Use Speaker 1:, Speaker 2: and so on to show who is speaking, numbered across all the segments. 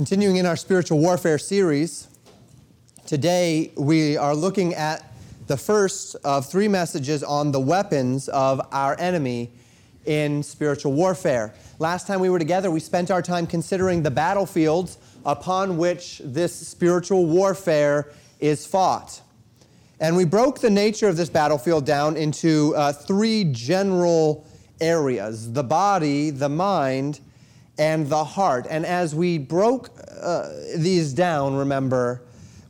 Speaker 1: Continuing in our spiritual warfare series, today we are looking at the first of three messages on the weapons of our enemy in spiritual warfare. Last time we were together, we spent our time considering the battlefields upon which this spiritual warfare is fought. And we broke the nature of this battlefield down into uh, three general areas the body, the mind, and the heart. And as we broke uh, these down, remember,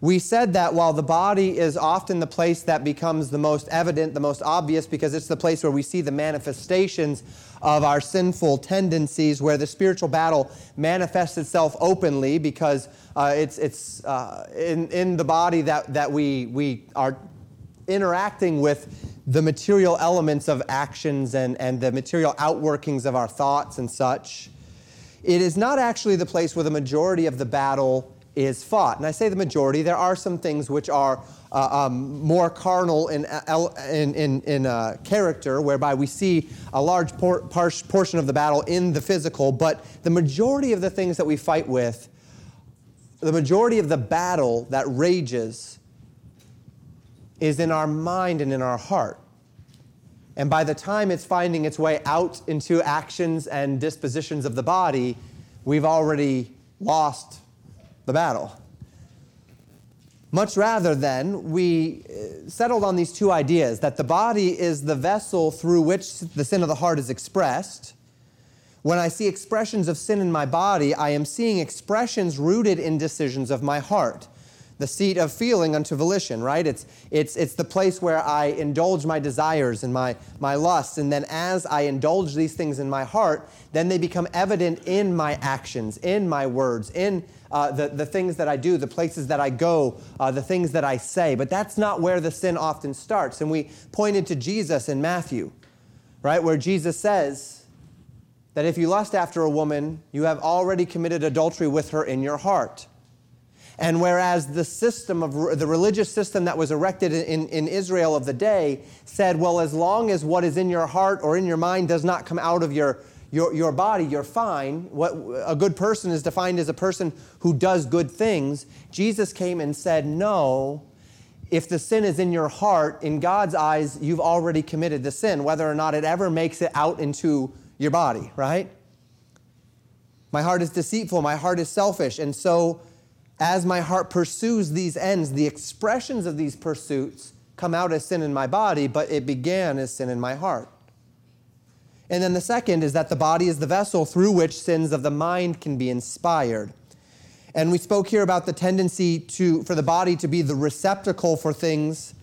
Speaker 1: we said that while the body is often the place that becomes the most evident, the most obvious, because it's the place where we see the manifestations of our sinful tendencies, where the spiritual battle manifests itself openly, because uh, it's, it's uh, in, in the body that, that we, we are interacting with the material elements of actions and, and the material outworkings of our thoughts and such it is not actually the place where the majority of the battle is fought. And I say the majority, there are some things which are uh, um, more carnal in, uh, in, in, in uh, character, whereby we see a large por- portion of the battle in the physical, but the majority of the things that we fight with, the majority of the battle that rages, is in our mind and in our heart. And by the time it's finding its way out into actions and dispositions of the body, we've already lost the battle. Much rather than, we uh, settled on these two ideas that the body is the vessel through which the sin of the heart is expressed. When I see expressions of sin in my body, I am seeing expressions rooted in decisions of my heart the seat of feeling unto volition, right? It's, it's, it's the place where I indulge my desires and my, my lusts. And then as I indulge these things in my heart, then they become evident in my actions, in my words, in uh, the, the things that I do, the places that I go, uh, the things that I say. But that's not where the sin often starts. And we pointed to Jesus in Matthew, right? Where Jesus says, that if you lust after a woman, you have already committed adultery with her in your heart. And whereas the system of the religious system that was erected in, in Israel of the day said, well, as long as what is in your heart or in your mind does not come out of your, your, your body, you're fine. What a good person is defined as a person who does good things. Jesus came and said, no, if the sin is in your heart, in God's eyes, you've already committed the sin, whether or not it ever makes it out into your body, right? My heart is deceitful, my heart is selfish, and so as my heart pursues these ends, the expressions of these pursuits come out as sin in my body, but it began as sin in my heart. And then the second is that the body is the vessel through which sins of the mind can be inspired. And we spoke here about the tendency to, for the body to be the receptacle for things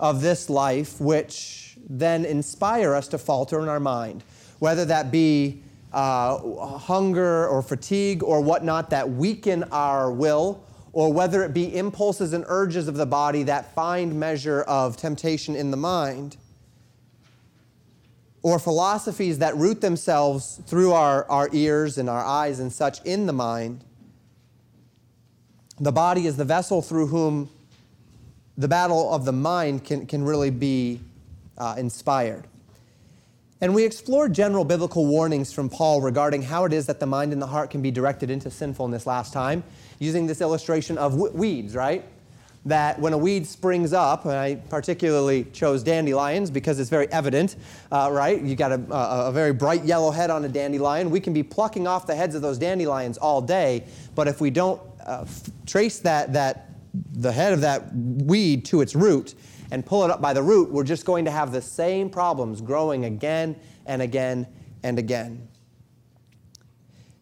Speaker 1: of this life, which then inspire us to falter in our mind, whether that be uh, hunger or fatigue or whatnot that weaken our will, or whether it be impulses and urges of the body that find measure of temptation in the mind, or philosophies that root themselves through our, our ears and our eyes and such in the mind. The body is the vessel through whom the battle of the mind can, can really be uh, inspired. And we explored general biblical warnings from Paul regarding how it is that the mind and the heart can be directed into sinfulness last time, using this illustration of weeds, right? That when a weed springs up, and I particularly chose dandelions because it's very evident, uh, right? You got a, a, a very bright yellow head on a dandelion. We can be plucking off the heads of those dandelions all day, but if we don't uh, f- trace that, that, the head of that weed to its root, and pull it up by the root, we're just going to have the same problems growing again and again and again.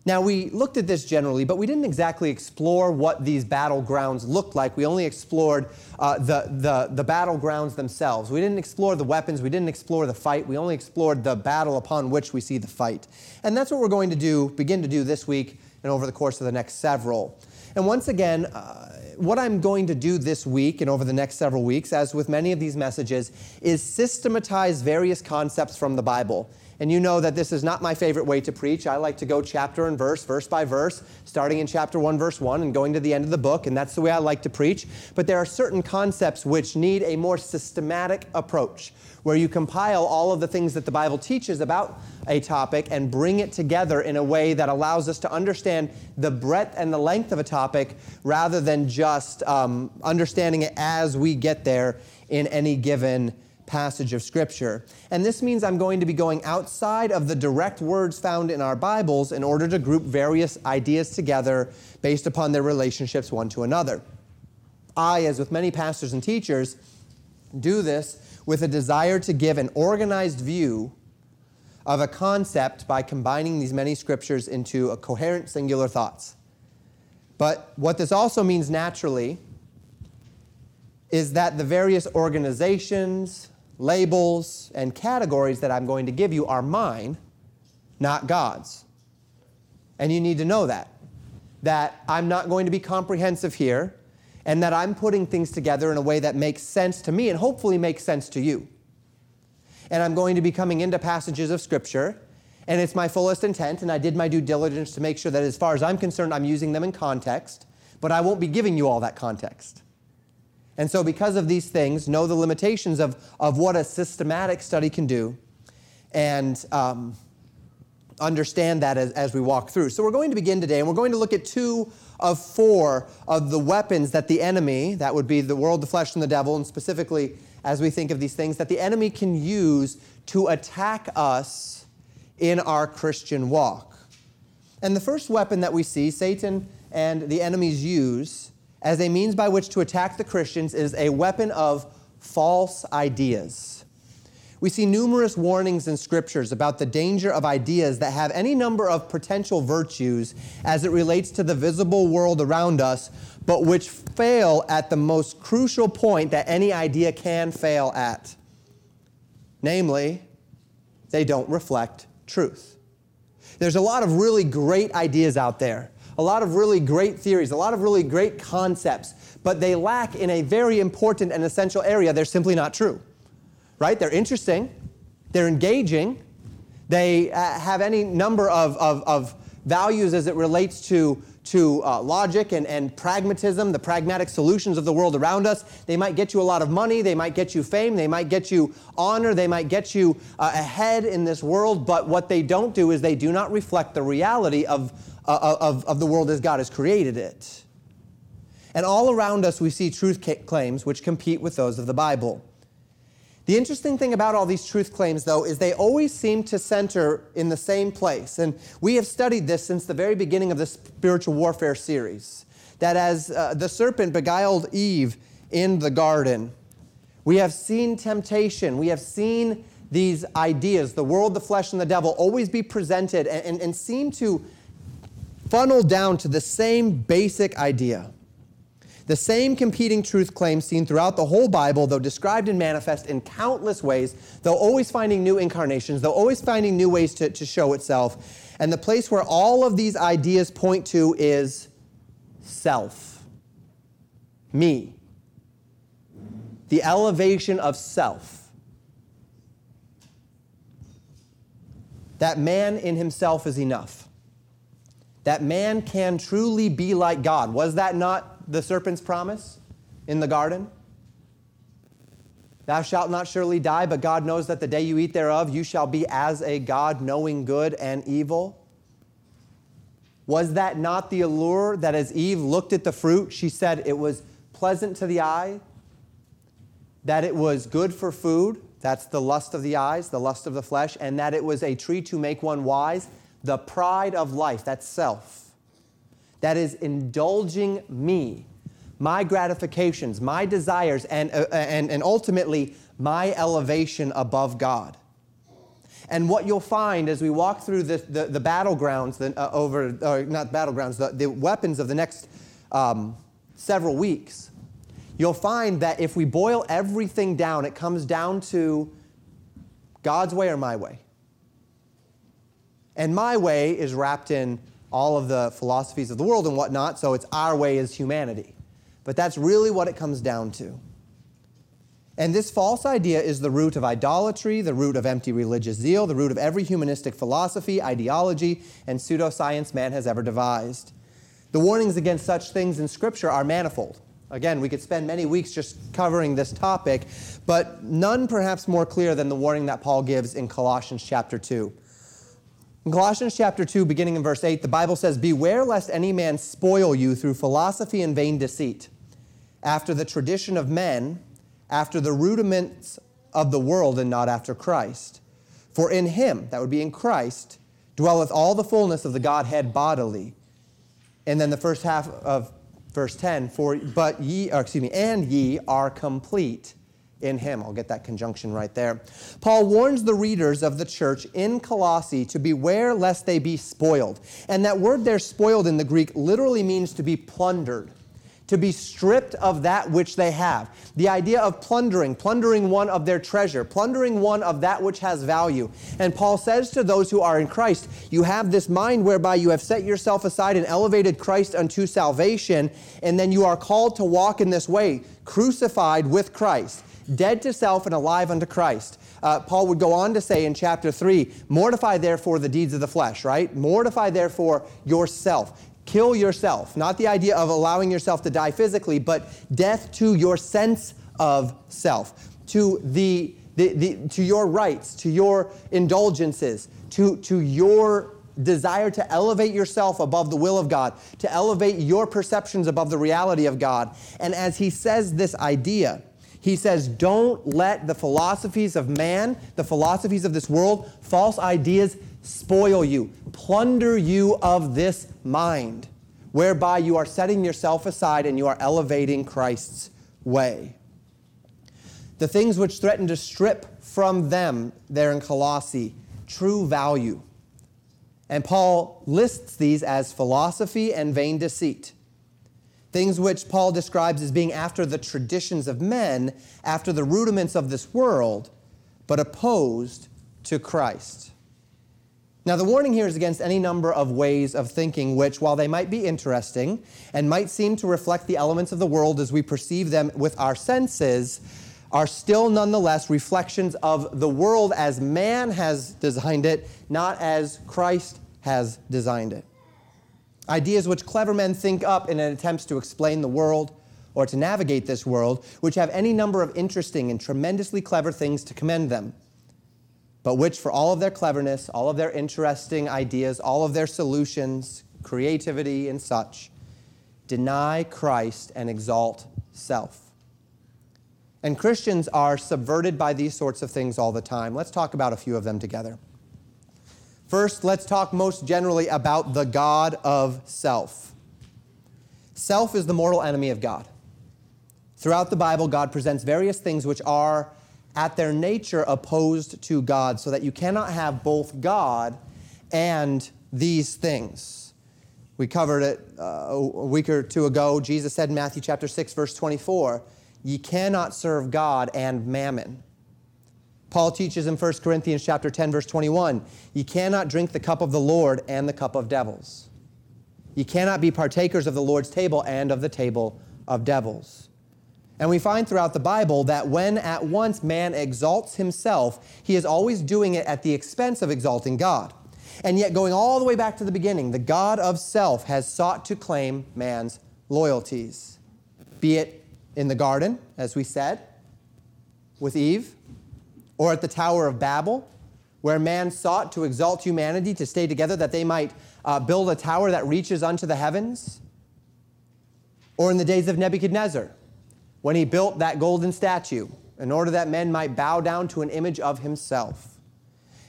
Speaker 1: Now, we looked at this generally, but we didn't exactly explore what these battlegrounds looked like. We only explored uh, the, the, the battlegrounds themselves. We didn't explore the weapons, we didn't explore the fight, we only explored the battle upon which we see the fight. And that's what we're going to do, begin to do this week and over the course of the next several. And once again, uh, what I'm going to do this week and over the next several weeks, as with many of these messages, is systematize various concepts from the Bible And you know that this is not my favorite way to preach. I like to go chapter and verse, verse by verse, starting in chapter 1, verse 1, and going to the end of the book, and that's the way I like to preach. But there are certain concepts which need a more systematic approach, where you compile all of the things that the Bible teaches about a topic and bring it together in a way that allows us to understand the breadth and the length of a topic rather than just um, understanding it as we get there in any given passage of Scripture. And this means I'm going to be going outside of the direct words found in our Bibles in order to group various ideas together based upon their relationships one to another. I, as with many pastors and teachers, do this with a desire to give an organized view of a concept by combining these many scriptures into a coherent singular thoughts. But what this also means naturally is that the various organizations, labels, and categories that I'm going to give you are mine, not God's. And you need to know that. That I'm not going to be comprehensive here, and that I'm putting things together in a way that makes sense to me and hopefully makes sense to you. And I'm going to be coming into passages of Scripture, and it's my fullest intent, and I did my due diligence to make sure that as far as I'm concerned, I'm using them in context, but I won't be giving you all that context. And so, because of these things, know the limitations of, of what a systematic study can do and um, understand that as, as we walk through. So, we're going to begin today, and we're going to look at two of four of the weapons that the enemy, that would be the world, the flesh, and the devil, and specifically as we think of these things, that the enemy can use to attack us in our Christian walk. And the first weapon that we see Satan and the enemies use as a means by which to attack the Christians is a weapon of false ideas. We see numerous warnings in scriptures about the danger of ideas that have any number of potential virtues as it relates to the visible world around us, but which fail at the most crucial point that any idea can fail at. Namely, they don't reflect truth. There's a lot of really great ideas out there a lot of really great theories, a lot of really great concepts, but they lack in a very important and essential area. They're simply not true, right? They're interesting, they're engaging, they uh, have any number of, of, of, values as it relates to, to uh, logic and, and pragmatism, the pragmatic solutions of the world around us. They might get you a lot of money, they might get you fame, they might get you honor, they might get you uh, ahead in this world, but what they don't do is they do not reflect the reality of of, of the world as God has created it. And all around us, we see truth claims which compete with those of the Bible. The interesting thing about all these truth claims, though, is they always seem to center in the same place. And we have studied this since the very beginning of the spiritual warfare series. That as uh, the serpent beguiled Eve in the garden, we have seen temptation, we have seen these ideas, the world, the flesh, and the devil, always be presented and, and, and seem to funnel down to the same basic idea. The same competing truth claims seen throughout the whole Bible, though described and manifest in countless ways, though always finding new incarnations, though always finding new ways to, to show itself. And the place where all of these ideas point to is self. Me. The elevation of self. That man in himself is enough that man can truly be like God. Was that not the serpent's promise in the garden? Thou shalt not surely die, but God knows that the day you eat thereof, you shall be as a God, knowing good and evil. Was that not the allure that as Eve looked at the fruit, she said it was pleasant to the eye, that it was good for food, that's the lust of the eyes, the lust of the flesh, and that it was a tree to make one wise, the pride of life, that's self, that is indulging me, my gratifications, my desires, and, uh, and, and ultimately my elevation above God. And what you'll find as we walk through the, the, the battlegrounds, the, uh, over, or not battlegrounds, the, the weapons of the next um, several weeks, you'll find that if we boil everything down, it comes down to God's way or my way. And my way is wrapped in all of the philosophies of the world and whatnot, so it's our way as humanity. But that's really what it comes down to. And this false idea is the root of idolatry, the root of empty religious zeal, the root of every humanistic philosophy, ideology, and pseudoscience man has ever devised. The warnings against such things in Scripture are manifold. Again, we could spend many weeks just covering this topic, but none perhaps more clear than the warning that Paul gives in Colossians chapter 2. In Colossians chapter 2, beginning in verse 8, the Bible says, Beware lest any man spoil you through philosophy and vain deceit, after the tradition of men after the rudiments of the world and not after Christ. For in him, that would be in Christ, dwelleth all the fullness of the Godhead bodily. And then the first half of verse 10, for but ye, excuse me, and ye are complete in him. I'll get that conjunction right there. Paul warns the readers of the church in Colossae to beware lest they be spoiled. And that word there, spoiled in the Greek, literally means to be plundered to be stripped of that which they have. The idea of plundering, plundering one of their treasure, plundering one of that which has value. And Paul says to those who are in Christ, You have this mind whereby you have set yourself aside and elevated Christ unto salvation, and then you are called to walk in this way, crucified with Christ, dead to self and alive unto Christ. Uh, Paul would go on to say in chapter 3 Mortify therefore the deeds of the flesh, right? Mortify therefore yourself kill yourself. Not the idea of allowing yourself to die physically, but death to your sense of self, to, the, the, the, to your rights, to your indulgences, to, to your desire to elevate yourself above the will of God, to elevate your perceptions above the reality of God. And as he says this idea, he says, Don't let the philosophies of man, the philosophies of this world, false ideas spoil you, plunder you of this mind, whereby you are setting yourself aside and you are elevating Christ's way. The things which threaten to strip from them, there in Colossae, true value. And Paul lists these as philosophy and vain deceit. Things which Paul describes as being after the traditions of men, after the rudiments of this world, but opposed to Christ. Now, the warning here is against any number of ways of thinking which, while they might be interesting and might seem to reflect the elements of the world as we perceive them with our senses, are still nonetheless reflections of the world as man has designed it, not as Christ has designed it. Ideas which clever men think up in an attempt to explain the world or to navigate this world, which have any number of interesting and tremendously clever things to commend them but which, for all of their cleverness, all of their interesting ideas, all of their solutions, creativity, and such, deny Christ and exalt self. And Christians are subverted by these sorts of things all the time. Let's talk about a few of them together. First, let's talk most generally about the God of self. Self is the mortal enemy of God. Throughout the Bible, God presents various things which are at their nature opposed to God, so that you cannot have both God and these things. We covered it uh, a week or two ago. Jesus said in Matthew chapter 6, verse 24, Ye cannot serve God and mammon. Paul teaches in 1 Corinthians chapter 10, verse 21, Ye cannot drink the cup of the Lord and the cup of devils. Ye cannot be partakers of the Lord's table and of the table of devils. And we find throughout the Bible that when at once man exalts himself, he is always doing it at the expense of exalting God. And yet, going all the way back to the beginning, the God of self has sought to claim man's loyalties, be it in the garden, as we said, with Eve, or at the Tower of Babel, where man sought to exalt humanity to stay together that they might uh, build a tower that reaches unto the heavens, or in the days of Nebuchadnezzar when he built that golden statue in order that men might bow down to an image of himself.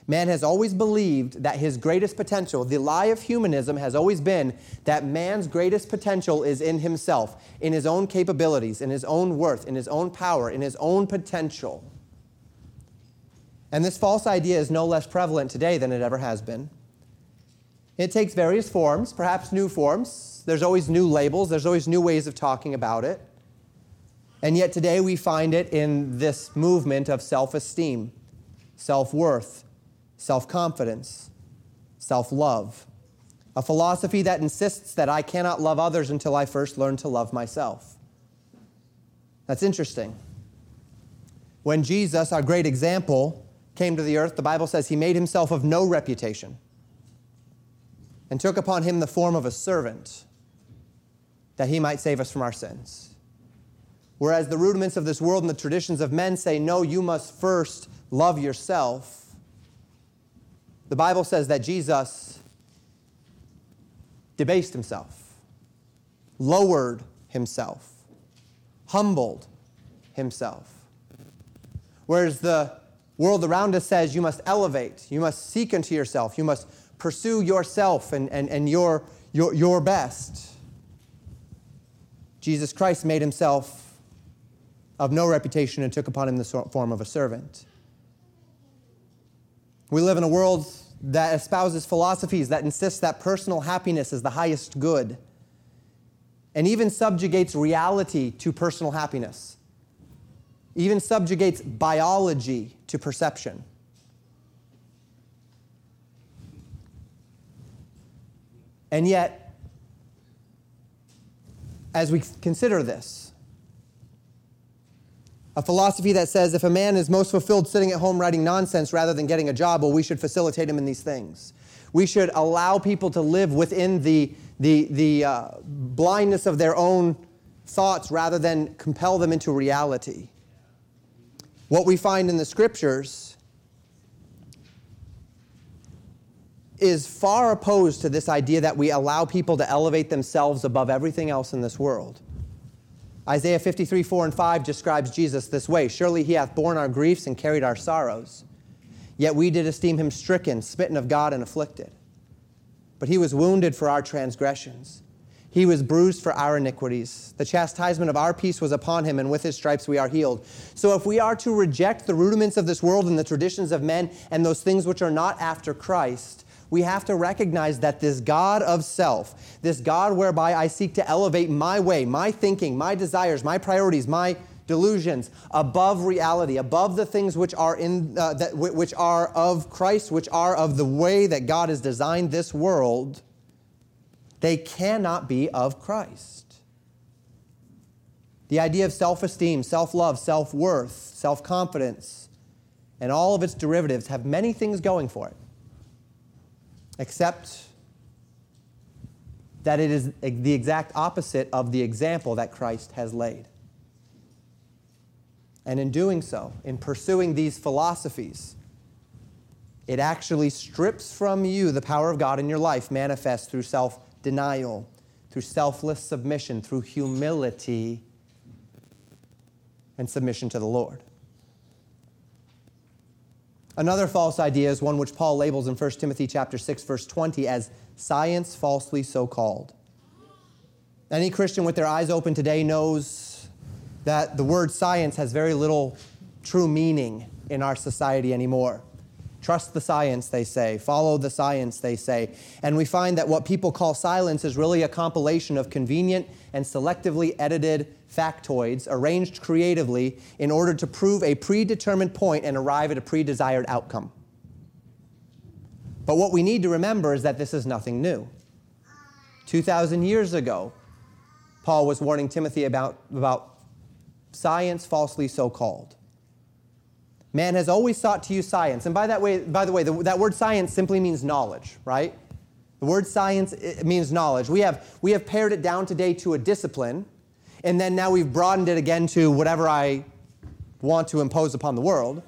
Speaker 1: Man has always believed that his greatest potential, the lie of humanism has always been that man's greatest potential is in himself, in his own capabilities, in his own worth, in his own power, in his own potential. And this false idea is no less prevalent today than it ever has been. It takes various forms, perhaps new forms. There's always new labels, there's always new ways of talking about it. And yet today we find it in this movement of self esteem, self worth, self confidence, self love. A philosophy that insists that I cannot love others until I first learn to love myself. That's interesting. When Jesus, our great example, came to the earth, the Bible says he made himself of no reputation and took upon him the form of a servant that he might save us from our sins. Whereas the rudiments of this world and the traditions of men say, no, you must first love yourself, the Bible says that Jesus debased himself, lowered himself, humbled himself. Whereas the world around us says you must elevate, you must seek unto yourself, you must pursue yourself and, and, and your, your, your best. Jesus Christ made himself of no reputation and took upon him the form of a servant. We live in a world that espouses philosophies that insist that personal happiness is the highest good and even subjugates reality to personal happiness, even subjugates biology to perception. And yet, as we consider this, a philosophy that says if a man is most fulfilled sitting at home writing nonsense rather than getting a job, well, we should facilitate him in these things. We should allow people to live within the, the, the uh, blindness of their own thoughts rather than compel them into reality. What we find in the scriptures is far opposed to this idea that we allow people to elevate themselves above everything else in this world. Isaiah 53, 4 and 5 describes Jesus this way Surely he hath borne our griefs and carried our sorrows. Yet we did esteem him stricken, smitten of God, and afflicted. But he was wounded for our transgressions. He was bruised for our iniquities. The chastisement of our peace was upon him, and with his stripes we are healed. So, if we are to reject the rudiments of this world and the traditions of men and those things which are not after Christ, we have to recognize that this God of self, this God whereby I seek to elevate my way, my thinking, my desires, my priorities, my delusions above reality, above the things which are in uh, that which are of Christ, which are of the way that God has designed this world, they cannot be of Christ. The idea of self-esteem, self-love, self-worth, self-confidence, and all of its derivatives have many things going for it except that it is the exact opposite of the example that Christ has laid. And in doing so, in pursuing these philosophies, it actually strips from you the power of God in your life, manifest through self denial, through selfless submission, through humility and submission to the Lord. Another false idea is one which Paul labels in 1 Timothy chapter 6 verse 20 as science falsely so called. Any Christian with their eyes open today knows that the word science has very little true meaning in our society anymore. Trust the science, they say. Follow the science, they say. And we find that what people call silence is really a compilation of convenient and selectively edited factoids arranged creatively in order to prove a predetermined point and arrive at a pre-desired outcome. But what we need to remember is that this is nothing new. 2,000 years ago, Paul was warning Timothy about, about science falsely so called. Man has always sought to use science. And by that way, by the way, the, that word science simply means knowledge, right? The word science means knowledge. We have, we have pared it down today to a discipline and then now we've broadened it again to whatever I want to impose upon the world.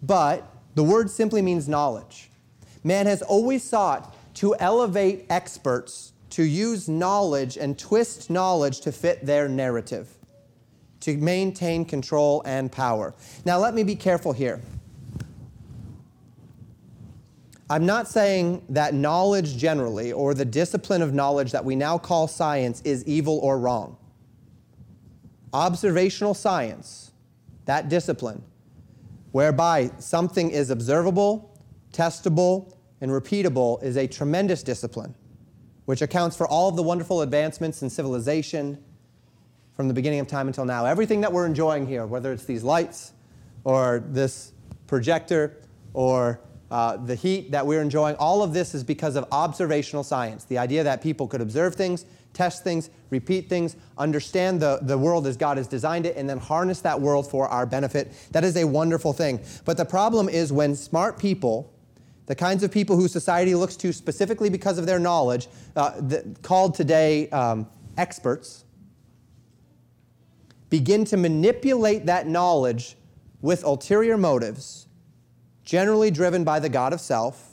Speaker 1: But the word simply means knowledge. Man has always sought to elevate experts, to use knowledge and twist knowledge to fit their narrative, to maintain control and power. Now, let me be careful here. I'm not saying that knowledge generally, or the discipline of knowledge that we now call science, is evil or wrong. Observational science, that discipline, whereby something is observable, testable, and repeatable, is a tremendous discipline, which accounts for all of the wonderful advancements in civilization from the beginning of time until now. Everything that we're enjoying here, whether it's these lights or this projector or uh, the heat that we're enjoying, all of this is because of observational science. The idea that people could observe things, test things, repeat things, understand the, the world as God has designed it, and then harness that world for our benefit. That is a wonderful thing. But the problem is when smart people, the kinds of people who society looks to specifically because of their knowledge, uh, the, called today um, experts, begin to manipulate that knowledge with ulterior motives, generally driven by the God of self,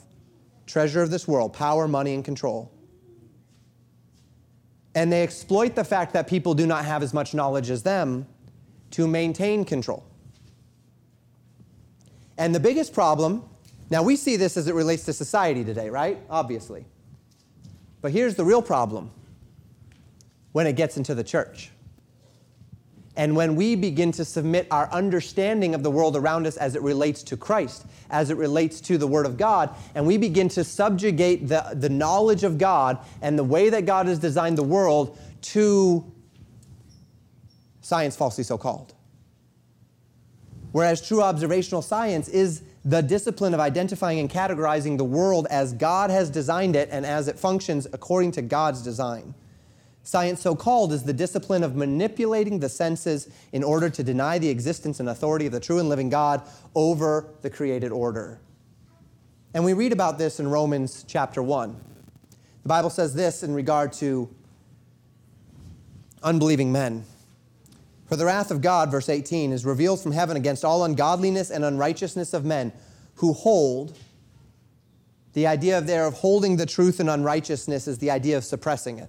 Speaker 1: treasure of this world, power, money, and control. And they exploit the fact that people do not have as much knowledge as them to maintain control. And the biggest problem, now we see this as it relates to society today, right? Obviously. But here's the real problem when it gets into the church. And when we begin to submit our understanding of the world around us as it relates to Christ, as it relates to the Word of God, and we begin to subjugate the, the knowledge of God and the way that God has designed the world to science falsely so called. Whereas true observational science is the discipline of identifying and categorizing the world as God has designed it and as it functions according to God's design. Science, so called, is the discipline of manipulating the senses in order to deny the existence and authority of the true and living God over the created order. And we read about this in Romans chapter 1. The Bible says this in regard to unbelieving men. For the wrath of God, verse 18, is revealed from heaven against all ungodliness and unrighteousness of men who hold. The idea of there of holding the truth in unrighteousness is the idea of suppressing it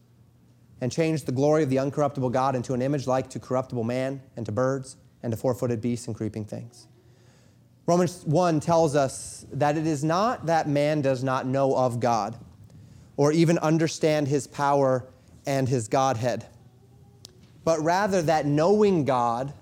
Speaker 1: and changed the glory of the uncorruptible God into an image like to corruptible man and to birds and to four footed beasts and creeping things. Romans 1 tells us that it is not that man does not know of God or even understand his power and his Godhead, but rather that knowing God,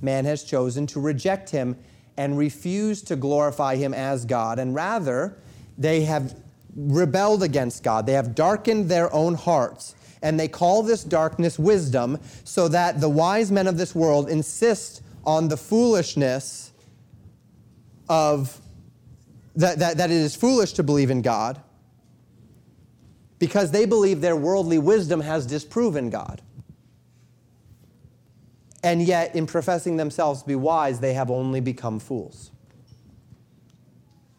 Speaker 1: man has chosen to reject him and refuse to glorify him as God, and rather they have rebelled against God. They have darkened their own hearts and they call this darkness wisdom, so that the wise men of this world insist on the foolishness of that, that, that it is foolish to believe in God because they believe their worldly wisdom has disproven God. And yet, in professing themselves to be wise, they have only become fools,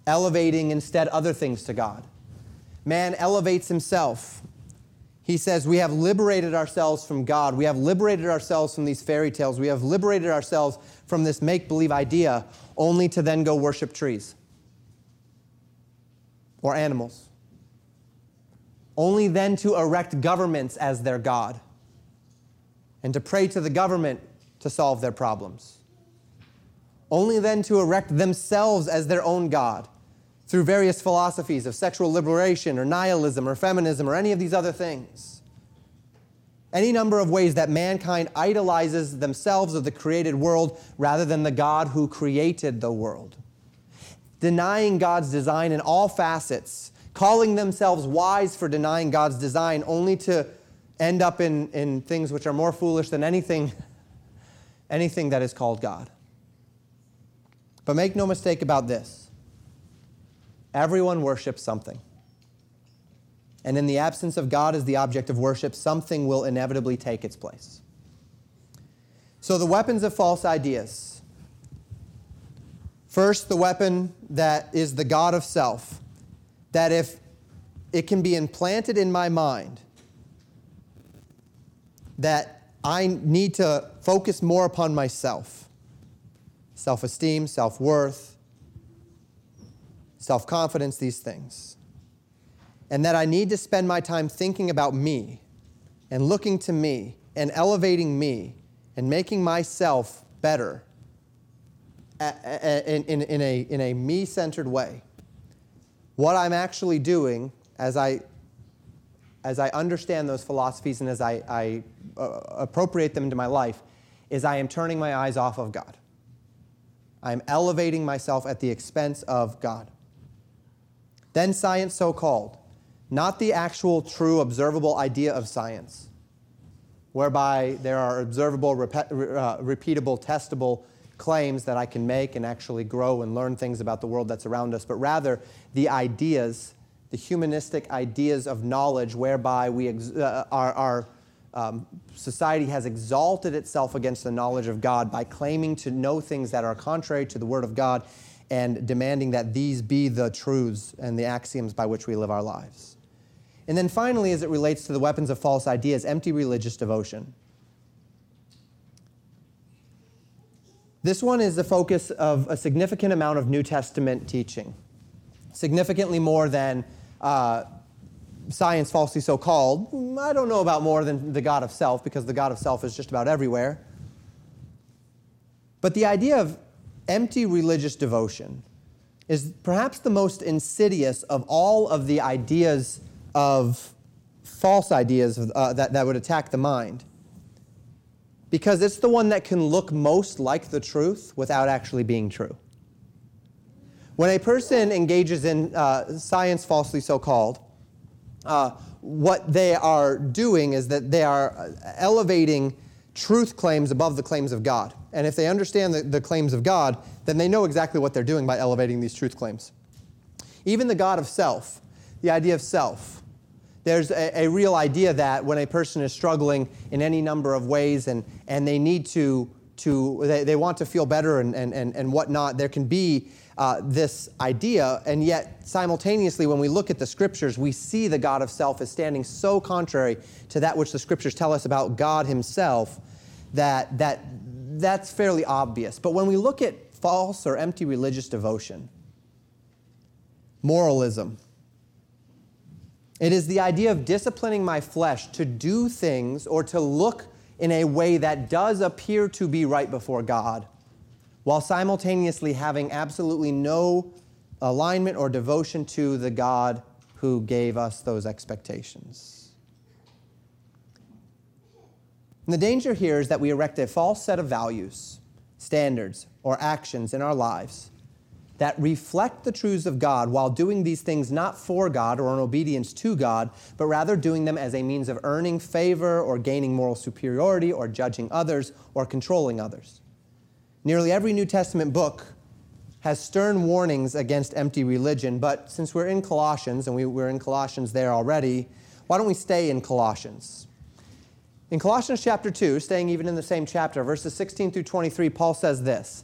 Speaker 1: elevating instead other things to God. Man elevates himself he says, We have liberated ourselves from God. We have liberated ourselves from these fairy tales. We have liberated ourselves from this make believe idea, only to then go worship trees or animals. Only then to erect governments as their God and to pray to the government to solve their problems. Only then to erect themselves as their own God through various philosophies of sexual liberation or nihilism or feminism or any of these other things. Any number of ways that mankind idolizes themselves of the created world rather than the God who created the world. Denying God's design in all facets, calling themselves wise for denying God's design, only to end up in, in things which are more foolish than anything, anything that is called God. But make no mistake about this Everyone worships something. And in the absence of God as the object of worship, something will inevitably take its place. So, the weapons of false ideas. First, the weapon that is the God of self, that if it can be implanted in my mind that I need to focus more upon myself, self esteem, self worth, self confidence, these things. And that I need to spend my time thinking about me and looking to me and elevating me and making myself better in, in, in a, in a me centered way. What I'm actually doing as I, as I understand those philosophies and as I, I uh, appropriate them into my life is I am turning my eyes off of God. I am elevating myself at the expense of God. Then science, so called, not the actual, true, observable idea of science, whereby there are observable, uh, repeatable, testable claims that I can make and actually grow and learn things about the world that's around us, but rather the ideas, the humanistic ideas of knowledge, whereby we ex- uh, our, our um, society has exalted itself against the knowledge of God by claiming to know things that are contrary to the Word of God and demanding that these be the truths and the axioms by which we live our lives. And then finally, as it relates to the weapons of false ideas, empty religious devotion. This one is the focus of a significant amount of New Testament teaching, significantly more than uh, science falsely so called. I don't know about more than the God of self, because the God of self is just about everywhere. But the idea of empty religious devotion is perhaps the most insidious of all of the ideas of false ideas uh, that, that would attack the mind. Because it's the one that can look most like the truth without actually being true. When a person engages in uh, science falsely so called, uh, what they are doing is that they are elevating truth claims above the claims of God. And if they understand the, the claims of God, then they know exactly what they're doing by elevating these truth claims. Even the God of self, the idea of self, there's a, a, real idea that when a person is struggling in any number of ways and, and they need to, to they, they want to feel better and, and, and, and whatnot, there can be uh, this idea, and yet simultaneously, when we look at the scriptures, we see the God of self is standing so contrary to that which the scriptures tell us about God Himself that, that that's fairly obvious. But when we look at false or empty religious devotion, moralism, it is the idea of disciplining my flesh to do things or to look in a way that does appear to be right before God, while simultaneously having absolutely no alignment or devotion to the God who gave us those expectations. And the danger here is that we erect a false set of values, standards, or actions in our lives that reflect the truths of God while doing these things not for God or in obedience to God, but rather doing them as a means of earning favor or gaining moral superiority or judging others or controlling others. Nearly every New Testament book has stern warnings against empty religion, but since we're in Colossians, and we, we're in Colossians there already, why don't we stay in Colossians? In Colossians chapter 2, staying even in the same chapter, verses 16 through 23, Paul says this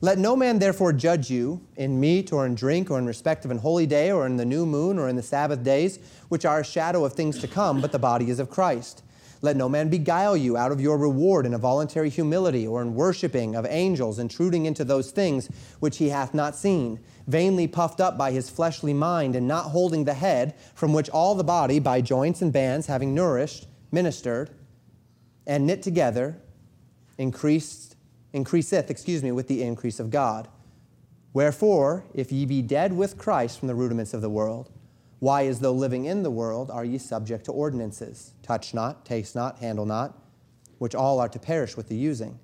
Speaker 1: let no man therefore judge you in meat or in drink or in respect of an holy day or in the new moon or in the Sabbath days, which are a shadow of things to come, but the body is of Christ. Let no man beguile you out of your reward in a voluntary humility or in worshiping of angels, intruding into those things which he hath not seen, vainly puffed up by his fleshly mind, and not holding the head, from which all the body, by joints and bands, having nourished, ministered, and knit together, increased increaseth, excuse me, with the increase of God. Wherefore, if ye be dead with Christ from the rudiments of the world, why, as though living in the world, are ye subject to ordinances? Touch not, taste not, handle not, which all are to perish with the using,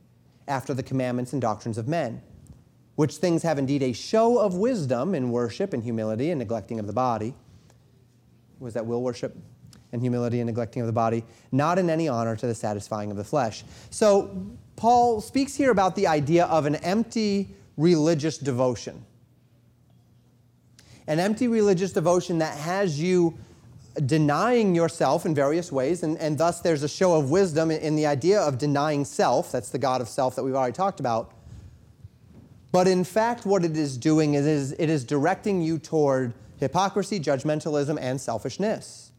Speaker 1: after the commandments and doctrines of men, which things have indeed a show of wisdom in worship and humility and neglecting of the body. Was that will worship? and humility and neglecting of the body, not in any honor to the satisfying of the flesh. So, Paul speaks here about the idea of an empty religious devotion. An empty religious devotion that has you denying yourself in various ways, and, and thus there's a show of wisdom in the idea of denying self. That's the God of self that we've already talked about. But in fact, what it is doing is it is directing you toward hypocrisy, judgmentalism, and selfishness.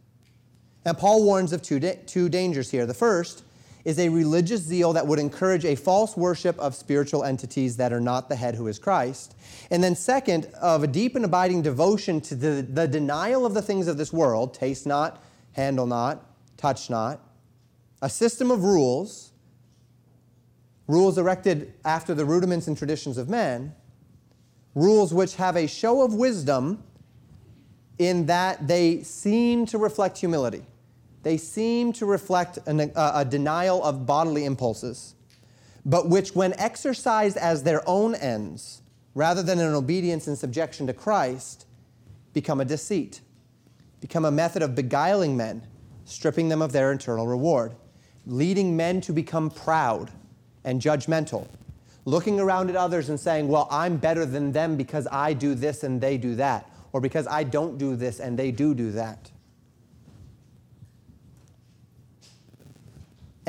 Speaker 1: And Paul warns of two, da- two dangers here. The first is a religious zeal that would encourage a false worship of spiritual entities that are not the head who is Christ. And then, second, of a deep and abiding devotion to the, the denial of the things of this world taste not, handle not, touch not, a system of rules, rules erected after the rudiments and traditions of men, rules which have a show of wisdom in that they seem to reflect humility. They seem to reflect an, a, a denial of bodily impulses, but which, when exercised as their own ends, rather than in obedience and subjection to Christ, become a deceit, become a method of beguiling men, stripping them of their eternal reward, leading men to become proud and judgmental, looking around at others and saying, Well, I'm better than them because I do this and they do that, or because I don't do this and they do do that.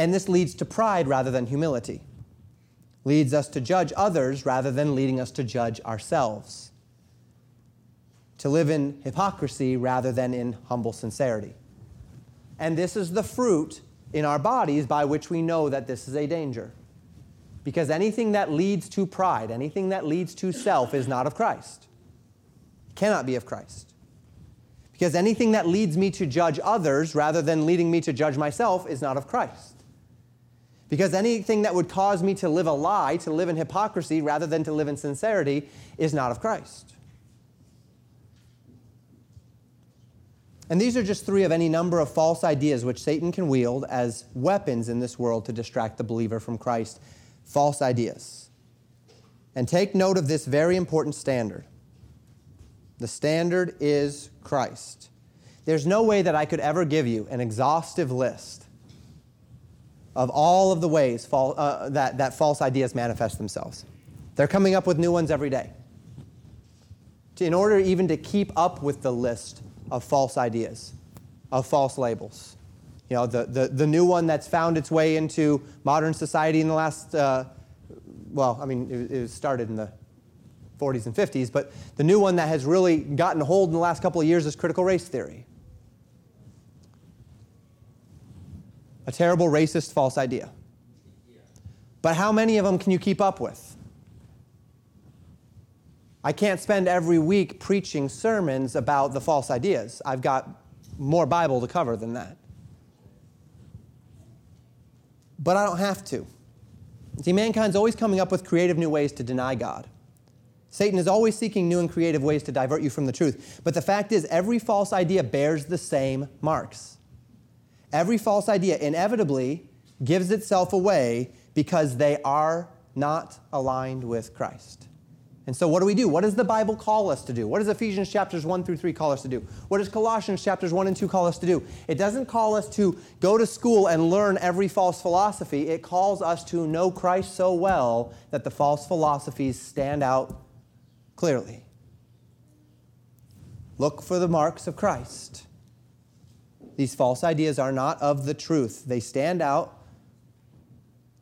Speaker 1: And this leads to pride rather than humility, leads us to judge others rather than leading us to judge ourselves, to live in hypocrisy rather than in humble sincerity. And this is the fruit in our bodies by which we know that this is a danger. Because anything that leads to pride, anything that leads to self, is not of Christ. Cannot be of Christ. Because anything that leads me to judge others rather than leading me to judge myself is not of Christ. Because anything that would cause me to live a lie, to live in hypocrisy rather than to live in sincerity, is not of Christ. And these are just three of any number of false ideas which Satan can wield as weapons in this world to distract the believer from Christ. False ideas. And take note of this very important standard. The standard is Christ. There's no way that I could ever give you an exhaustive list of all of the ways uh, that, that false ideas manifest themselves. They're coming up with new ones every day. In order even to keep up with the list of false ideas, of false labels. You know, the, the, the new one that's found its way into modern society in the last, uh, well, I mean, it, it started in the 40s and 50s, but the new one that has really gotten a hold in the last couple of years is critical race theory. A terrible, racist, false idea. But how many of them can you keep up with? I can't spend every week preaching sermons about the false ideas. I've got more Bible to cover than that. But I don't have to. See, mankind's always coming up with creative new ways to deny God. Satan is always seeking new and creative ways to divert you from the truth. But the fact is, every false idea bears the same marks. Every false idea inevitably gives itself away because they are not aligned with Christ. And so, what do we do? What does the Bible call us to do? What does Ephesians chapters 1 through 3 call us to do? What does Colossians chapters 1 and 2 call us to do? It doesn't call us to go to school and learn every false philosophy. It calls us to know Christ so well that the false philosophies stand out clearly. Look for the marks of Christ. These false ideas are not of the truth. They stand out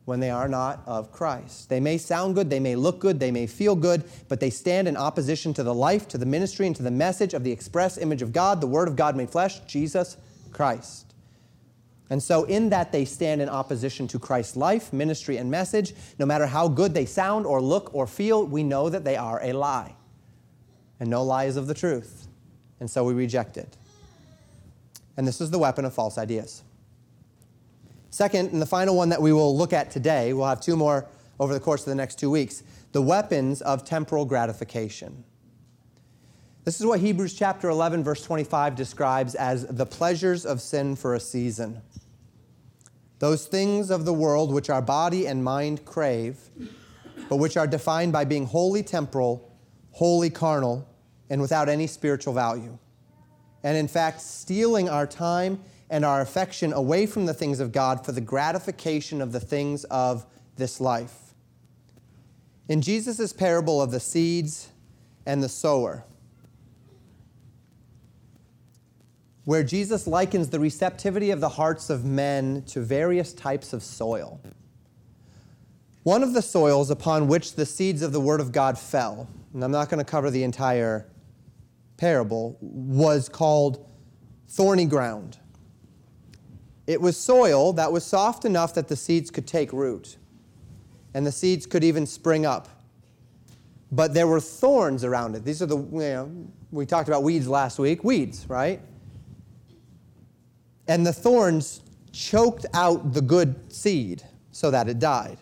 Speaker 1: when they are not of Christ. They may sound good, they may look good, they may feel good, but they stand in opposition to the life, to the ministry, and to the message of the express image of God, the Word of God made flesh, Jesus Christ. And so, in that they stand in opposition to Christ's life, ministry, and message, no matter how good they sound or look or feel, we know that they are a lie. And no lie is of the truth. And so we reject it. And this is the weapon of false ideas. Second, and the final one that we will look at today, we'll have two more over the course of the next two weeks the weapons of temporal gratification. This is what Hebrews chapter 11, verse 25 describes as the pleasures of sin for a season. Those things of the world which our body and mind crave, but which are defined by being wholly temporal, wholly carnal, and without any spiritual value. And in fact, stealing our time and our affection away from the things of God for the gratification of the things of this life. In Jesus' parable of the seeds and the sower, where Jesus likens the receptivity of the hearts of men to various types of soil. One of the soils upon which the seeds of the Word of God fell, and I'm not going to cover the entire parable, was called thorny ground. It was soil that was soft enough that the seeds could take root, and the seeds could even spring up. But there were thorns around it. These are the, you know, we talked about weeds last week, weeds, right? And the thorns choked out the good seed so that it died.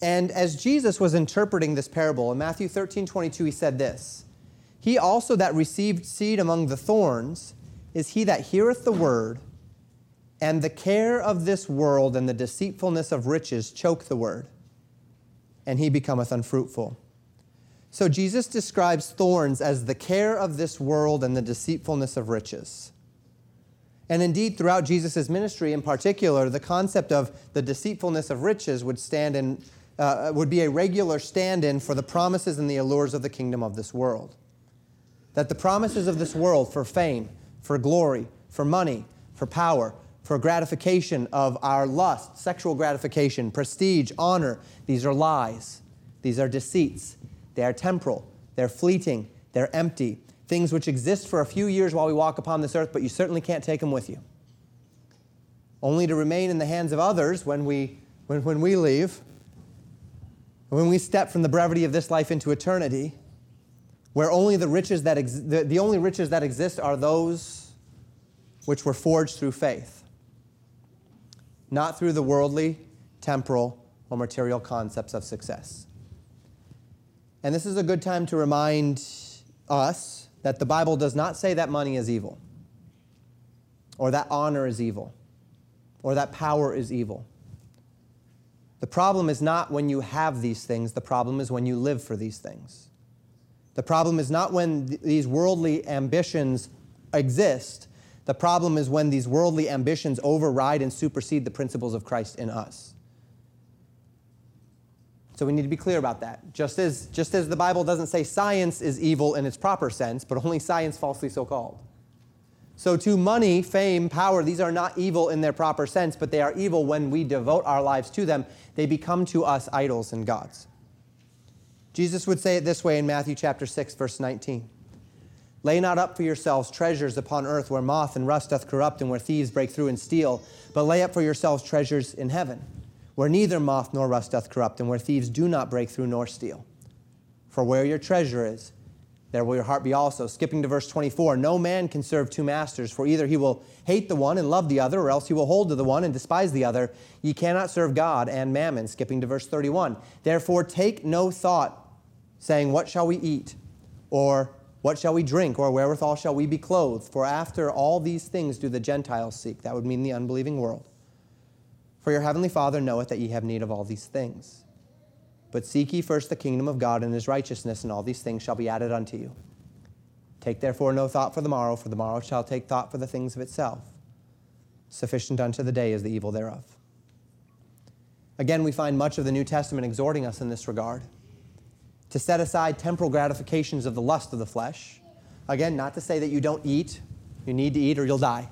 Speaker 1: And as Jesus was interpreting this parable in Matthew 13 22, he said this He also that received seed among the thorns is he that heareth the word, and the care of this world and the deceitfulness of riches choke the word, and he becometh unfruitful. So Jesus describes thorns as the care of this world and the deceitfulness of riches. And indeed, throughout Jesus' ministry in particular, the concept of the deceitfulness of riches would, stand in, uh, would be a regular stand in for the promises and the allures of the kingdom of this world. That the promises of this world for fame, for glory, for money, for power, for gratification of our lust, sexual gratification, prestige, honor, these are lies. These are deceits. They are temporal. They're fleeting. They're empty things which exist for a few years while we walk upon this earth, but you certainly can't take them with you. Only to remain in the hands of others when we, when, when we leave, when we step from the brevity of this life into eternity, where only the riches that ex- the, the only riches that exist are those which were forged through faith, not through the worldly, temporal, or material concepts of success. And this is a good time to remind us that the Bible does not say that money is evil, or that honor is evil, or that power is evil. The problem is not when you have these things, the problem is when you live for these things. The problem is not when th- these worldly ambitions exist. The problem is when these worldly ambitions override and supersede the principles of Christ in us. So we need to be clear about that. Just as, just as the Bible doesn't say science is evil in its proper sense, but only science falsely so called. So, to money, fame, power, these are not evil in their proper sense, but they are evil when we devote our lives to them. They become to us idols and gods. Jesus would say it this way in Matthew chapter 6, verse 19. Lay not up for yourselves treasures upon earth where moth and rust doth corrupt and where thieves break through and steal, but lay up for yourselves treasures in heaven where neither moth nor rust doth corrupt, and where thieves do not break through nor steal. For where your treasure is, there will your heart be also. Skipping to verse 24 No man can serve two masters, for either he will hate the one and love the other, or else he will hold to the one and despise the other. Ye cannot serve God and mammon. Skipping to verse 31 Therefore take no thought, saying, What shall we eat? Or what shall we drink? Or wherewithal shall we be clothed? For after all these things do the Gentiles seek. That would mean the unbelieving world. For your heavenly Father knoweth that ye have need of all these things. But seek ye first the kingdom of God and his righteousness, and all these things shall be added unto you. Take therefore no thought for the morrow, for the morrow shall take thought for the things of itself. Sufficient unto the day is the evil thereof. Again, we find much of the New Testament exhorting us in this regard to set aside temporal gratifications of the lust of the flesh. Again, not to say that you don't eat, you need to eat or you'll die.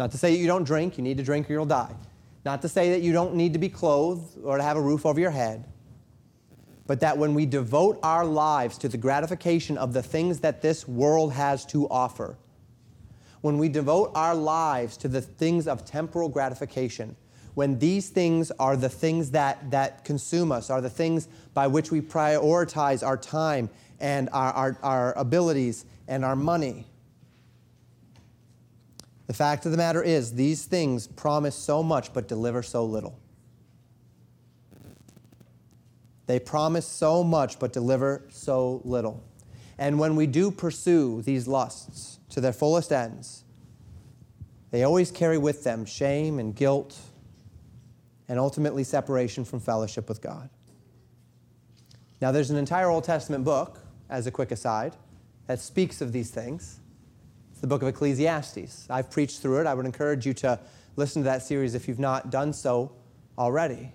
Speaker 1: Not to say that you don't drink, you need to drink or you'll die. Not to say that you don't need to be clothed or to have a roof over your head, but that when we devote our lives to the gratification of the things that this world has to offer, when we devote our lives to the things of temporal gratification, when these things are the things that, that consume us, are the things by which we prioritize our time and our, our, our abilities and our money, the fact of the matter is, these things promise so much but deliver so little. They promise so much but deliver so little. And when we do pursue these lusts to their fullest ends, they always carry with them shame and guilt and ultimately separation from fellowship with God. Now, there's an entire Old Testament book, as a quick aside, that speaks of these things. It's the book of Ecclesiastes. I've preached through it. I would encourage you to listen to that series if you've not done so already.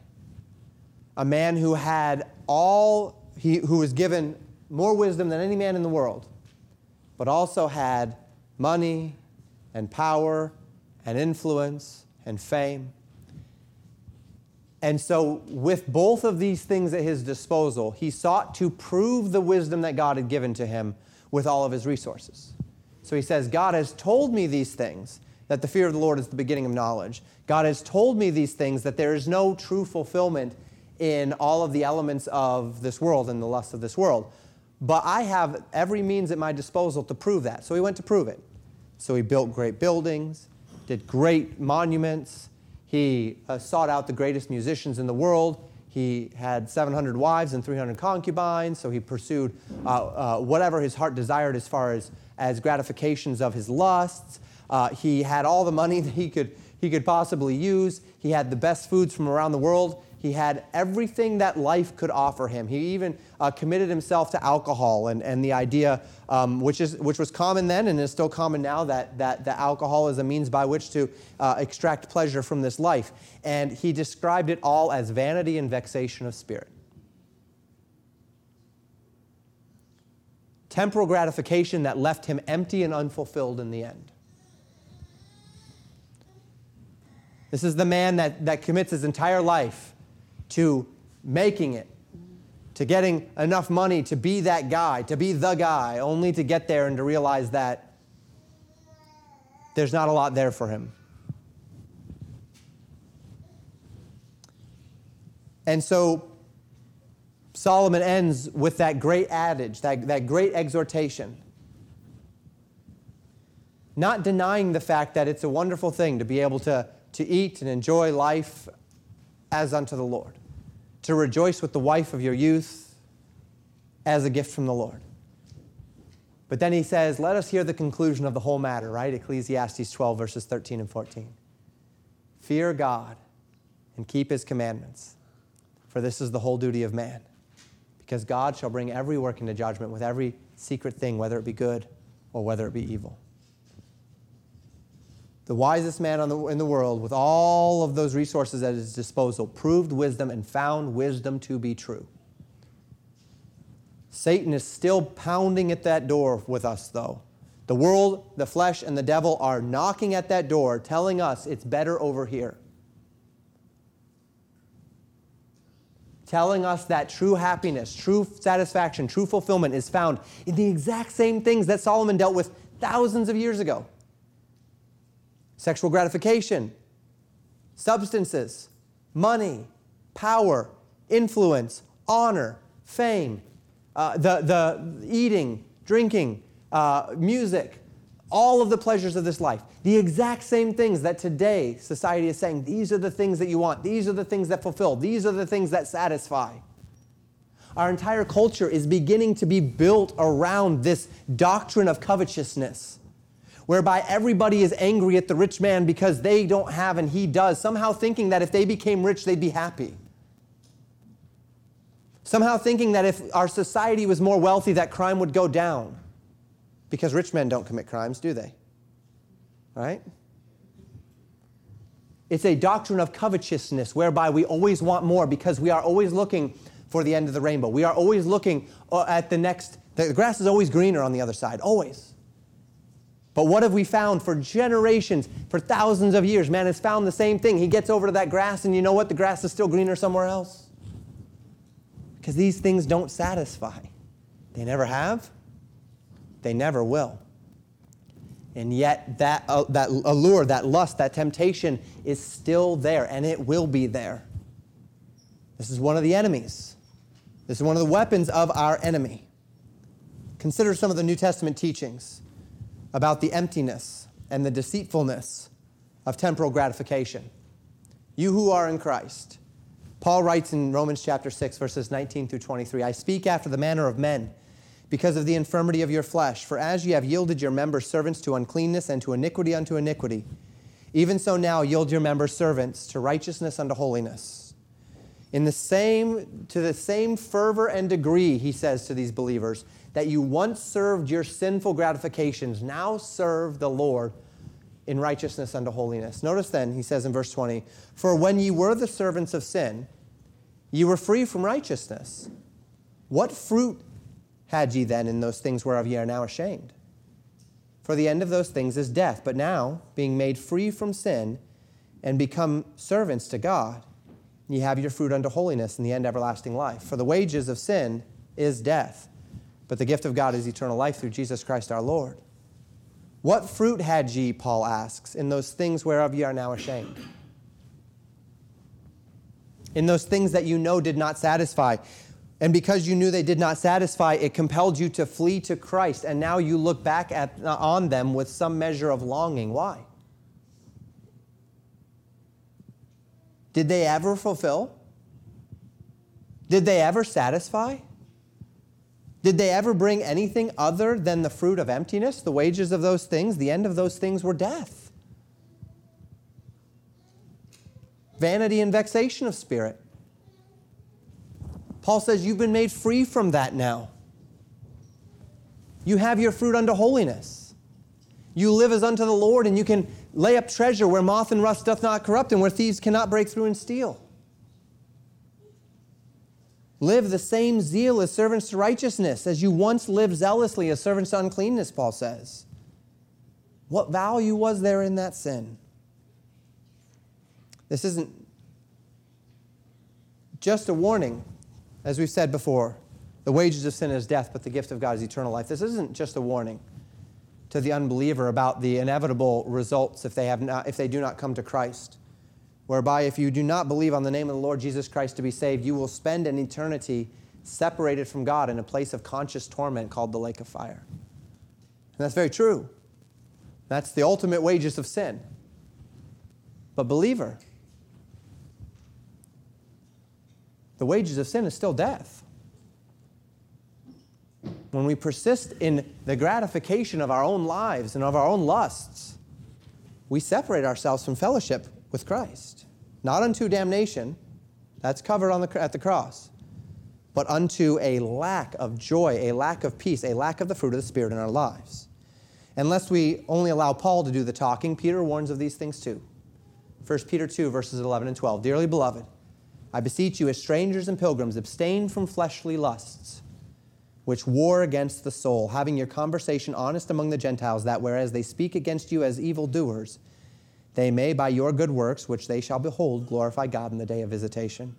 Speaker 1: A man who had all, he, who was given more wisdom than any man in the world, but also had money and power and influence and fame. And so, with both of these things at his disposal, he sought to prove the wisdom that God had given to him with all of his resources. So he says, God has told me these things, that the fear of the Lord is the beginning of knowledge. God has told me these things, that there is no true fulfillment in all of the elements of this world and the lusts of this world. But I have every means at my disposal to prove that. So he went to prove it. So he built great buildings, did great monuments. He uh, sought out the greatest musicians in the world. He had 700 wives and 300 concubines, so he pursued uh, uh, whatever his heart desired as far as as gratifications of his lusts. Uh, he had all the money that he could, he could possibly use. He had the best foods from around the world. He had everything that life could offer him. He even uh, committed himself to alcohol and, and the idea, um, which, is, which was common then and is still common now, that, that, that alcohol is a means by which to uh, extract pleasure from this life. And he described it all as vanity and vexation of spirit. Temporal gratification that left him empty and unfulfilled in the end. This is the man that, that commits his entire life to making it, to getting enough money to be that guy, to be the guy, only to get there and to realize that there's not a lot there for him. And so Solomon ends with that great adage, that, that great exhortation. Not denying the fact that it's a wonderful thing to be able to, to eat and enjoy life as unto the Lord to rejoice with the wife of your youth as a gift from the Lord. But then he says, let us hear the conclusion of the whole matter, right? Ecclesiastes 12, verses 13 and 14. Fear God and keep his commandments, for this is the whole duty of man. Because God shall bring every work into judgment with every secret thing, whether it be good or whether it be evil the wisest man the, in the world, with all of those resources at his disposal, proved wisdom and found wisdom to be true. Satan is still pounding at that door with us, though. The world, the flesh, and the devil are knocking at that door, telling us it's better over here. Telling us that true happiness, true satisfaction, true fulfillment is found in the exact same things that Solomon dealt with thousands of years ago sexual gratification, substances, money, power, influence, honor, fame, uh, the, the eating, drinking, uh, music, all of the pleasures of this life. The exact same things that today society is saying, these are the things that you want, these are the things that fulfill, these are the things that satisfy. Our entire culture is beginning to be built around this doctrine of covetousness whereby everybody is angry at the rich man because they don't have and he does, somehow thinking that if they became rich, they'd be happy. Somehow thinking that if our society was more wealthy, that crime would go down. Because rich men don't commit crimes, do they? Right? It's a doctrine of covetousness whereby we always want more because we are always looking for the end of the rainbow. We are always looking uh, at the next, the grass is always greener on the other side, always. But what have we found for generations, for thousands of years? Man has found the same thing. He gets over to that grass, and you know what? The grass is still greener somewhere else. Because these things don't satisfy. They never have, they never will. And yet, that, uh, that allure, that lust, that temptation is still there, and it will be there. This is one of the enemies. This is one of the weapons of our enemy. Consider some of the New Testament teachings about the emptiness and the deceitfulness of temporal gratification. You who are in Christ. Paul writes in Romans chapter 6, verses 19 through 23 I speak after the manner of men because of the infirmity of your flesh. For as ye have yielded your members servants to uncleanness and to iniquity unto iniquity, even so now yield your members servants to righteousness unto holiness. In the same, to the same fervor and degree, he says to these believers, that you once served your sinful gratifications, now serve the Lord in righteousness unto holiness. Notice then, he says in verse 20, For when ye were the servants of sin, ye were free from righteousness. What fruit had ye then in those things whereof ye are now ashamed? For the end of those things is death. But now, being made free from sin and become servants to God, ye have your fruit unto holiness and the end everlasting life. For the wages of sin is death but the gift of God is eternal life through Jesus Christ our Lord. What fruit had ye, Paul asks, in those things whereof ye are now ashamed? In those things that you know did not satisfy. And because you knew they did not satisfy, it compelled you to flee to Christ. And now you look back at, on them with some measure of longing. Why? Did they ever fulfill? Did they ever satisfy? Did they ever bring anything other than the fruit of emptiness? The wages of those things, the end of those things were death. Vanity and vexation of spirit. Paul says, You've been made free from that now. You have your fruit unto holiness. You live as unto the Lord, and you can lay up treasure where moth and rust doth not corrupt, and where thieves cannot break through and steal. Live the same zeal as servants to righteousness, as you once lived zealously as servants to uncleanness, Paul says. What value was there in that sin? This isn't just a warning, as we've said before. The wages of sin is death, but the gift of God is eternal life. This isn't just a warning to the unbeliever about the inevitable results if they, have not, if they do not come to Christ, whereby if you do not believe on the name of the Lord Jesus Christ to be saved, you will spend an eternity separated from God in a place of conscious torment called the lake of fire. And that's very true. That's the ultimate wages of sin. But, believer, the wages of sin is still death when we persist in the gratification of our own lives and of our own lusts, we separate ourselves from fellowship with Christ. Not unto damnation, that's covered on the, at the cross, but unto a lack of joy, a lack of peace, a lack of the fruit of the Spirit in our lives. Unless we only allow Paul to do the talking, Peter warns of these things too. 1 Peter 2, verses 11 and 12. Dearly beloved, I beseech you, as strangers and pilgrims, abstain from fleshly lusts which war against the soul, having your conversation honest among the Gentiles, that whereas they speak against you as evildoers, they may, by your good works, which they shall behold, glorify God in the day of visitation.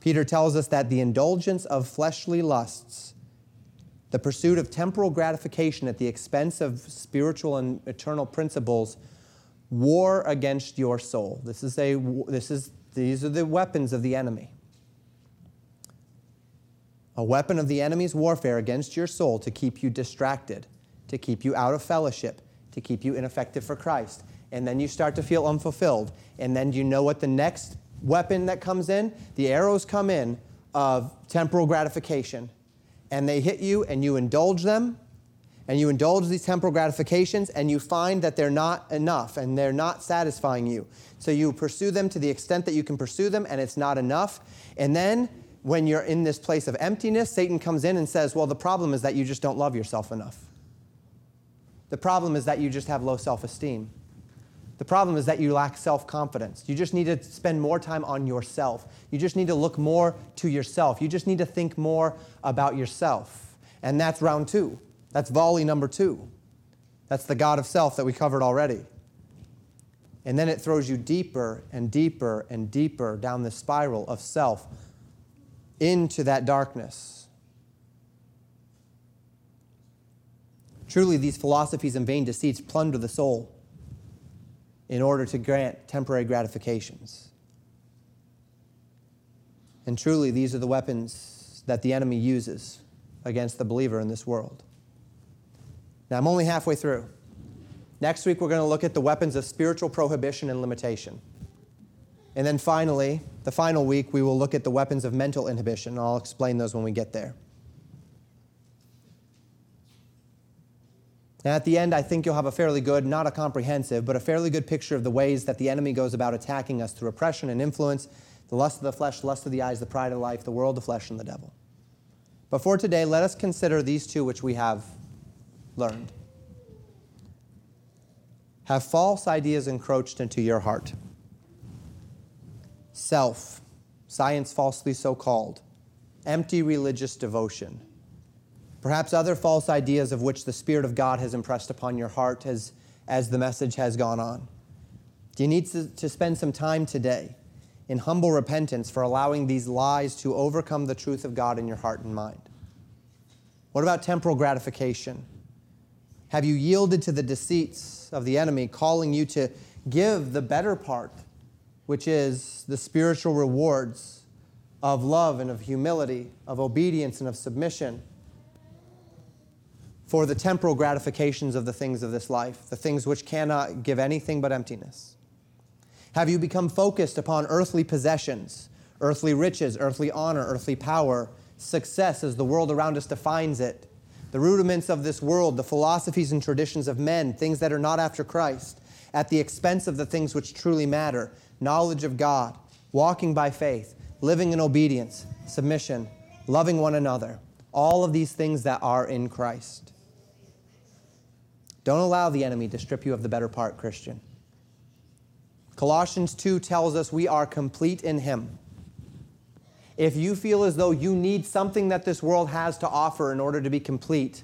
Speaker 1: Peter tells us that the indulgence of fleshly lusts, the pursuit of temporal gratification at the expense of spiritual and eternal principles, war against your soul. This is a, this is, these are the weapons of the enemy a weapon of the enemy's warfare against your soul to keep you distracted, to keep you out of fellowship, to keep you ineffective for Christ. And then you start to feel unfulfilled. And then you know what the next weapon that comes in? The arrows come in of temporal gratification. And they hit you, and you indulge them, and you indulge these temporal gratifications, and you find that they're not enough and they're not satisfying you. So you pursue them to the extent that you can pursue them, and it's not enough. And then when you're in this place of emptiness, Satan comes in and says, Well, the problem is that you just don't love yourself enough. The problem is that you just have low self esteem. The problem is that you lack self confidence. You just need to spend more time on yourself. You just need to look more to yourself. You just need to think more about yourself. And that's round two. That's volley number two. That's the God of self that we covered already. And then it throws you deeper and deeper and deeper down the spiral of self into that darkness. Truly, these philosophies and vain deceits plunder the soul in order to grant temporary gratifications. And truly, these are the weapons that the enemy uses against the believer in this world. Now, I'm only halfway through. Next week, we're going to look at the weapons of spiritual prohibition and limitation. And then finally, the final week, we will look at the weapons of mental inhibition. I'll explain those when we get there. And at the end, I think you'll have a fairly good, not a comprehensive, but a fairly good picture of the ways that the enemy goes about attacking us through oppression and influence, the lust of the flesh, lust of the eyes, the pride of life, the world, the flesh, and the devil. But for today, let us consider these two which we have learned. Have false ideas encroached into your heart? Self, science falsely so called, empty religious devotion, perhaps other false ideas of which the Spirit of God has impressed upon your heart as, as the message has gone on. Do you need to, to spend some time today in humble repentance for allowing these lies to overcome the truth of God in your heart and mind? What about temporal gratification? Have you yielded to the deceits of the enemy, calling you to give the better part which is the spiritual rewards of love and of humility, of obedience and of submission for the temporal gratifications of the things of this life, the things which cannot give anything but emptiness? Have you become focused upon earthly possessions, earthly riches, earthly honor, earthly power, success as the world around us defines it, the rudiments of this world, the philosophies and traditions of men, things that are not after Christ, at the expense of the things which truly matter knowledge of God, walking by faith, living in obedience, submission, loving one another, all of these things that are in Christ. Don't allow the enemy to strip you of the better part, Christian. Colossians 2 tells us we are complete in Him. If you feel as though you need something that this world has to offer in order to be complete,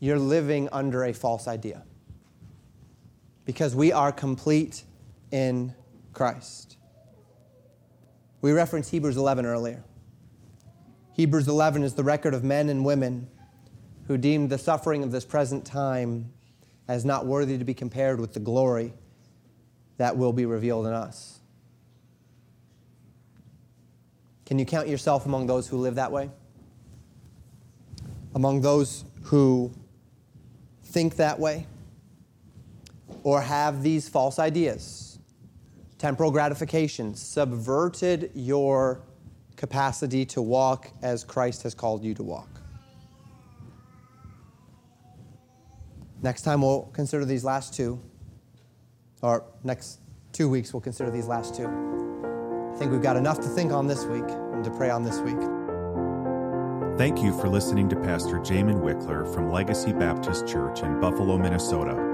Speaker 1: you're living under a false idea. Because we are complete in Christ. We referenced Hebrews 11 earlier. Hebrews 11 is the record of men and women who deemed the suffering of this present time as not worthy to be compared with the glory that will be revealed in us. Can you count yourself among those who live that way? Among those who think that way? Or have these false ideas, temporal gratifications, subverted your capacity to walk as Christ has called you to walk? Next time we'll consider these last two, or next two weeks we'll consider these last two. I think we've got enough to think on this week and to pray on this week.
Speaker 2: Thank you for listening to Pastor Jamin Wickler from Legacy Baptist Church in Buffalo, Minnesota.